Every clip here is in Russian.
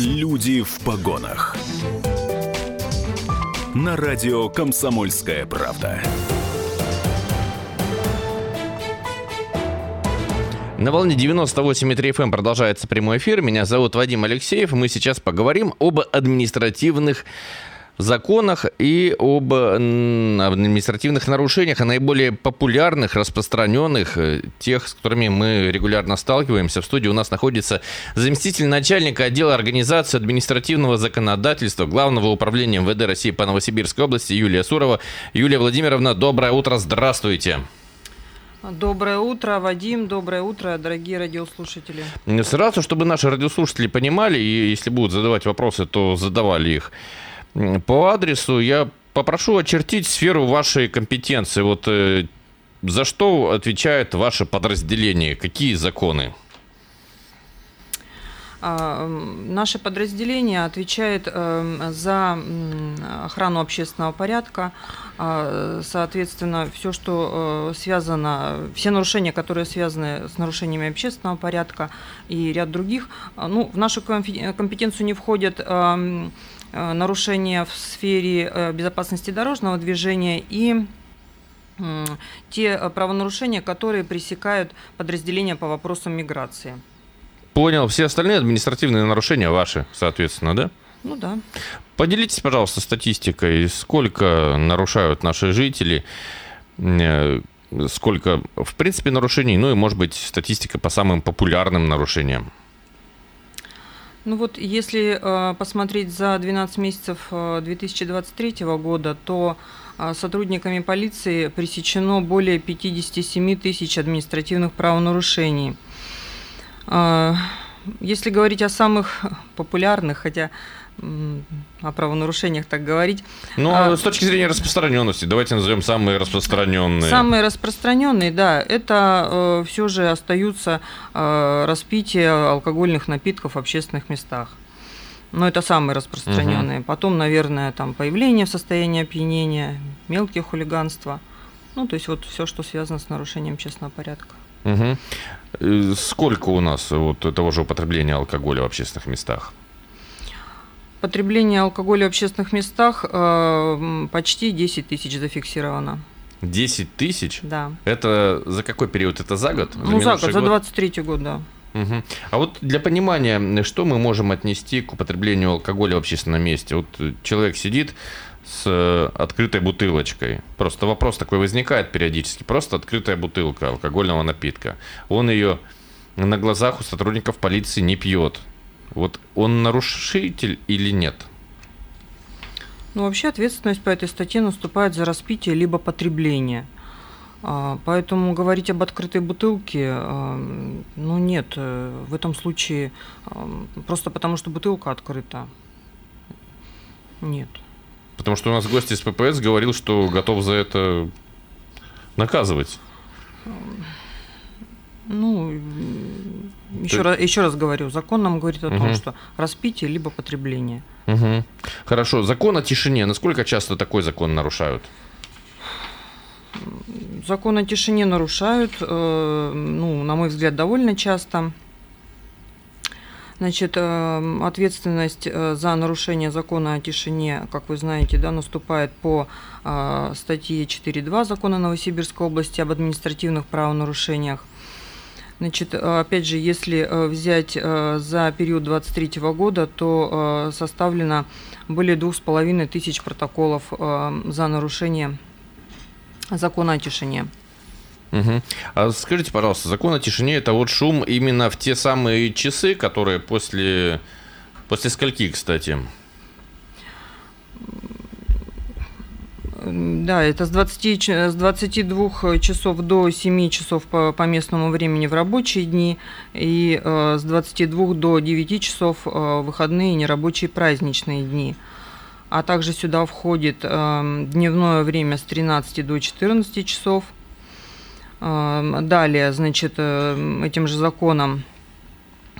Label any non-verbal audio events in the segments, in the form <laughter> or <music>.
Люди в погонах. На радио «Комсомольская правда». На волне 98,3 FM продолжается прямой эфир. Меня зовут Вадим Алексеев. Мы сейчас поговорим об административных законах и об административных нарушениях, о наиболее популярных, распространенных, э, тех, с которыми мы регулярно сталкиваемся. В студии у нас находится заместитель начальника отдела организации административного законодательства Главного управления МВД России по Новосибирской области Юлия Сурова. Юлия Владимировна, доброе утро, здравствуйте. Доброе утро, Вадим. Доброе утро, дорогие радиослушатели. Сразу, чтобы наши радиослушатели понимали, и если будут задавать вопросы, то задавали их по адресу, я попрошу очертить сферу вашей компетенции. Вот э, за что отвечает ваше подразделение? Какие законы? А, наше подразделение отвечает э, за охрану общественного порядка, а, соответственно, все, что э, связано, все нарушения, которые связаны с нарушениями общественного порядка и ряд других, а, ну, в нашу компетенцию не входят Э, нарушения в сфере э, безопасности дорожного движения и те э, правонарушения, которые пресекают подразделения по вопросам миграции. Понял. Все остальные административные нарушения ваши, соответственно, да? Ну да. Поделитесь, пожалуйста, статистикой, сколько нарушают наши жители, сколько, в принципе, нарушений, ну и, может быть, статистика по самым популярным нарушениям. Ну вот, если э, посмотреть за 12 месяцев э, 2023 года, то э, сотрудниками полиции пресечено более 57 тысяч административных правонарушений. Э, если говорить о самых популярных, хотя о правонарушениях так говорить. Ну, а, с точки зрения распространенности, давайте назовем самые распространенные. Самые распространенные, да, это э, все же остаются э, распитие алкогольных напитков в общественных местах. Но это самые распространенные. Угу. Потом, наверное, там появление в состоянии опьянения, мелкие хулиганства. Ну, то есть вот все, что связано с нарушением общественного порядка. Угу. Сколько у нас вот того же употребления алкоголя в общественных местах? Потребление алкоголя в общественных местах э, почти 10 тысяч зафиксировано. 10 тысяч? Да. Это за какой период? Это за год? Ну, за, год, за 23 год, да. Угу. А вот для понимания, что мы можем отнести к употреблению алкоголя в общественном месте? Вот человек сидит с открытой бутылочкой. Просто вопрос такой возникает периодически. Просто открытая бутылка алкогольного напитка. Он ее на глазах у сотрудников полиции не пьет. Вот он нарушитель или нет? Ну, вообще ответственность по этой статье наступает за распитие либо потребление. А, поэтому говорить об открытой бутылке, а, ну нет, э, в этом случае а, просто потому, что бутылка открыта. Нет. Потому что у нас гость из ППС говорил, что готов за это наказывать. Ну, еще, раз, еще раз говорю, закон нам говорит о угу. том, что распитие либо потребление. Угу. Хорошо. Закон о тишине. Насколько часто такой закон нарушают? Закон о тишине нарушают, э, ну, на мой взгляд, довольно часто. Значит, э, ответственность э, за нарушение закона о тишине, как вы знаете, да, наступает по э, статье 4.2 закона Новосибирской области об административных правонарушениях. Значит, опять же, если э, взять э, за период 2023 года, то э, составлено более двух с половиной тысяч протоколов за нарушение закона о тишине. Угу. А скажите, пожалуйста, закон о тишине это вот шум именно в те самые часы, которые после после скольки, кстати? Да, это с, 20, с 22 часов до 7 часов по, по местному времени в рабочие дни и э, с 22 до 9 часов э, выходные нерабочие праздничные дни. А также сюда входит э, дневное время с 13 до 14 часов. Э, далее, значит, э, этим же законом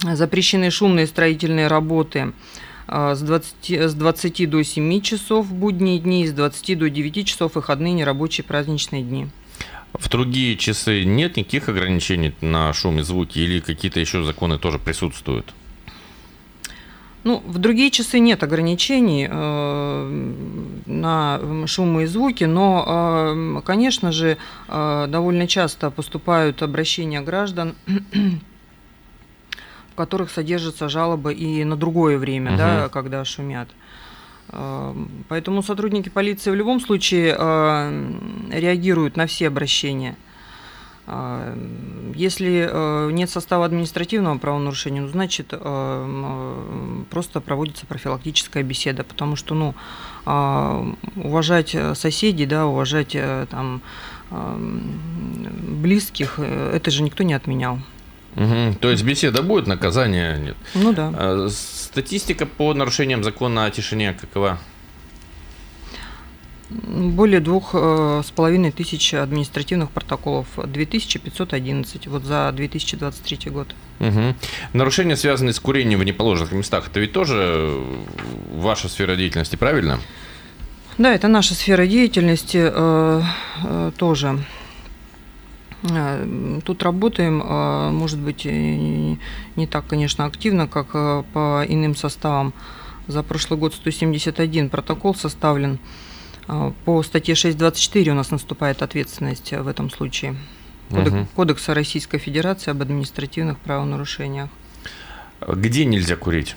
запрещены шумные строительные работы – с 20, с 20 до 7 часов в будние дни, с 20 до 9 часов выходные нерабочие праздничные дни. В другие часы нет никаких ограничений на шум и звуки или какие-то еще законы тоже присутствуют? Ну, в другие часы нет ограничений э, на шумы и звуки, но, э, конечно же, э, довольно часто поступают обращения граждан, которых содержатся жалобы и на другое время, Мгм. да, когда шумят. Э, Поэтому сотрудники полиции в любом случае э, реагируют на все обращения. А, Если э, нет состава административного правонарушения, ну, значит, э, э, просто проводится профилактическая беседа, потому что, ну, уважать э, соседей, да, уважать э, там ам, близких, э, это же никто не отменял. Мгм. То есть беседа будет, наказания нет. Ну да. А, Статистика по нарушениям закона о тишине какова? Более двух э, с половиной тысяч административных протоколов, 2511 вот за 2023 год. Мгм. Нарушения, связанные с курением в неположенных местах, это ведь тоже ваша сфера деятельности, правильно? Да, это наша сфера деятельности э, э, тоже. Э, Тут работаем, э, может быть, не так, конечно, активно, как э, по иным составам. За прошлый год 171 протокол составлен. По статье 6.24 у нас наступает ответственность в этом случае. Кодек- Мгм. Кодекса Российской Федерации об административных правонарушениях. Где нельзя курить?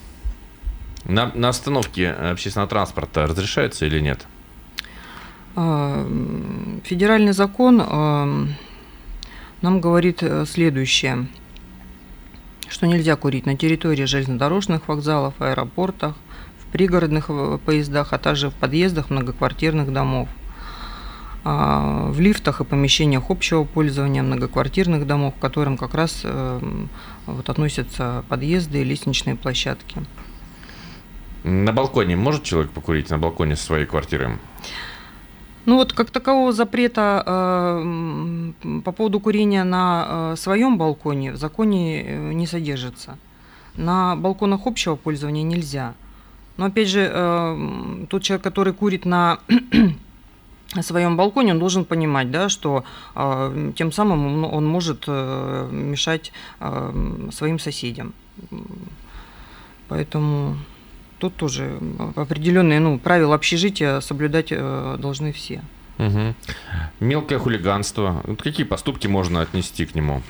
На, на остановке общественного транспорта разрешается или нет? Федеральный закон нам говорит э, следующее, что нельзя курить на территории железнодорожных вокзалов, аэропортах, в пригородных э, поездах, а также в подъездах многоквартирных домов, а, в лифтах и помещениях общего пользования многоквартирных домов, к которым как раз э, вот, относятся подъезды и лестничные площадки. На балконе может человек покурить на балконе своей квартиры? Ну вот как такового запрета э, по поводу курения на э, своем балконе в законе э, не содержится. На балконах общего пользования нельзя. Но опять же, э, тот человек, который курит на <clears throat> своем балконе, он должен понимать, да, что э, тем самым он, он может э, мешать э, своим соседям. Поэтому тут тоже определенные ну, правила общежития соблюдать э, должны все. Мгм. Мелкое хулиганство. Вот какие поступки можно отнести к нему?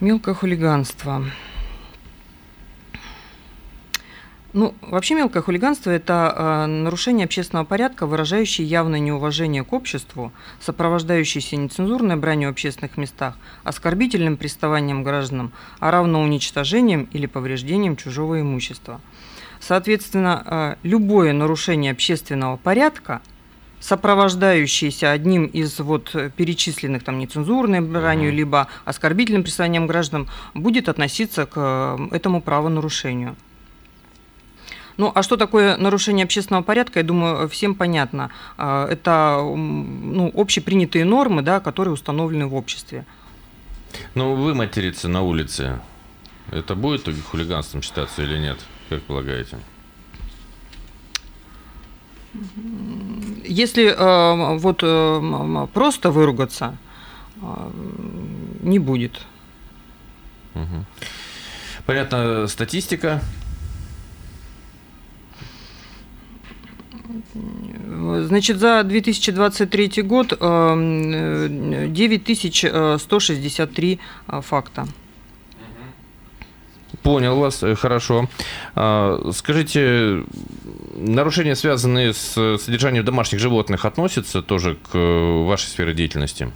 Мелкое хулиганство. Ну, вообще мелкое хулиганство – это э, нарушение общественного порядка, выражающее явное неуважение к обществу, сопровождающееся нецензурной бранью в общественных местах, оскорбительным приставанием гражданам, а равно уничтожением или повреждением чужого имущества. Соответственно, э, любое нарушение общественного порядка, сопровождающееся одним из вот перечисленных там нецензурной бранью, Мгм. либо оскорбительным приставанием гражданам, будет относиться к э, этому правонарушению. Ну, а что такое нарушение общественного порядка, я думаю, всем понятно. А, Это ну, общепринятые нормы, да, которые установлены в обществе. Ну, вы материться на улице. Это будет хулиганством считаться или нет? Как полагаете? Если э, вот э, просто выругаться, э, не будет. Мгм. Понятно, статистика. Значит, за 2023 год э, 9163 э, факта. Понял вас, э, хорошо. А, Скажите, нарушения, связанные с содержанием домашних животных, относятся тоже к э, вашей сфере деятельности?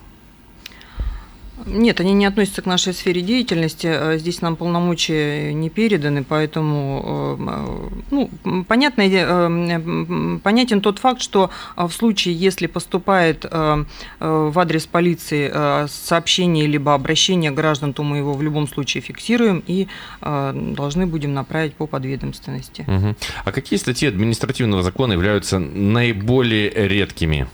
Нет, они не относятся к нашей сфере деятельности. Э, Здесь нам полномочия не переданы, поэтому э, э, ну, понятно, э, м, понятен тот факт, что э, в случае, если поступает э, э, в адрес полиции э, сообщение либо обращение граждан, то мы его в любом случае фиксируем и э, должны будем направить по подведомственности. Мгм. А какие статьи административного закона являются наиболее редкими?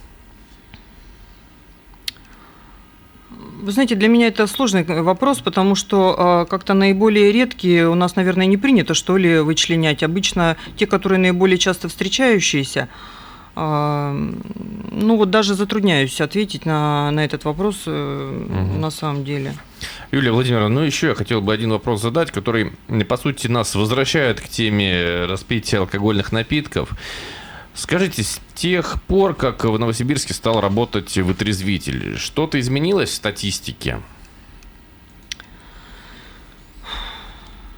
Вы знаете, для меня это сложный вопрос, потому что э, как-то наиболее редкие у нас, наверное, не принято, что ли, вычленять. Обычно те, которые наиболее часто встречающиеся, э, ну вот даже затрудняюсь ответить на, на этот вопрос э, Мгм. на самом деле. Юлия Владимировна, ну еще я хотел бы один вопрос задать, который, по сути, нас возвращает к теме распития алкогольных напитков. Скажите, с тех пор, как в Новосибирске стал работать вытрезвитель, что-то изменилось в статистике?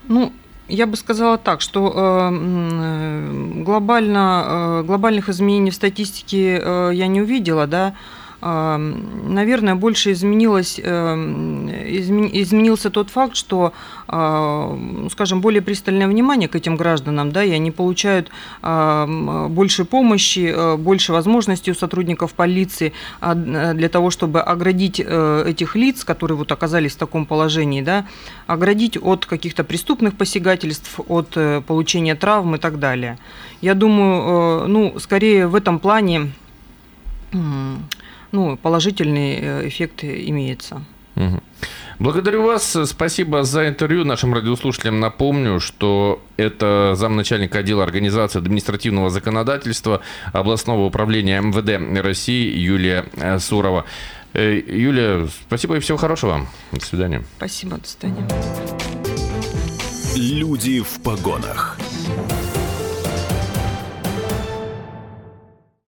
Ну, я бы сказала так, что э, глобально, э, глобальных изменений в статистике э, я не увидела, да, наверное, больше изменилось, изменился тот факт, что, скажем, более пристальное внимание к этим гражданам, да, и они получают больше помощи, больше возможностей у сотрудников полиции для того, чтобы оградить этих лиц, которые вот оказались в таком положении, да, оградить от каких-то преступных посягательств, от получения травм и так далее. Я думаю, ну, скорее в этом плане ну, положительный э, эффект имеется. Благодарю вас. Спасибо за интервью. Нашим радиослушателям напомню, что это замначальника отдела организации административного законодательства областного управления МВД России Юлия э, Сурова. Э, Юлия, спасибо и всего хорошего вам. До свидания. Спасибо, до свидания. Люди в погонах.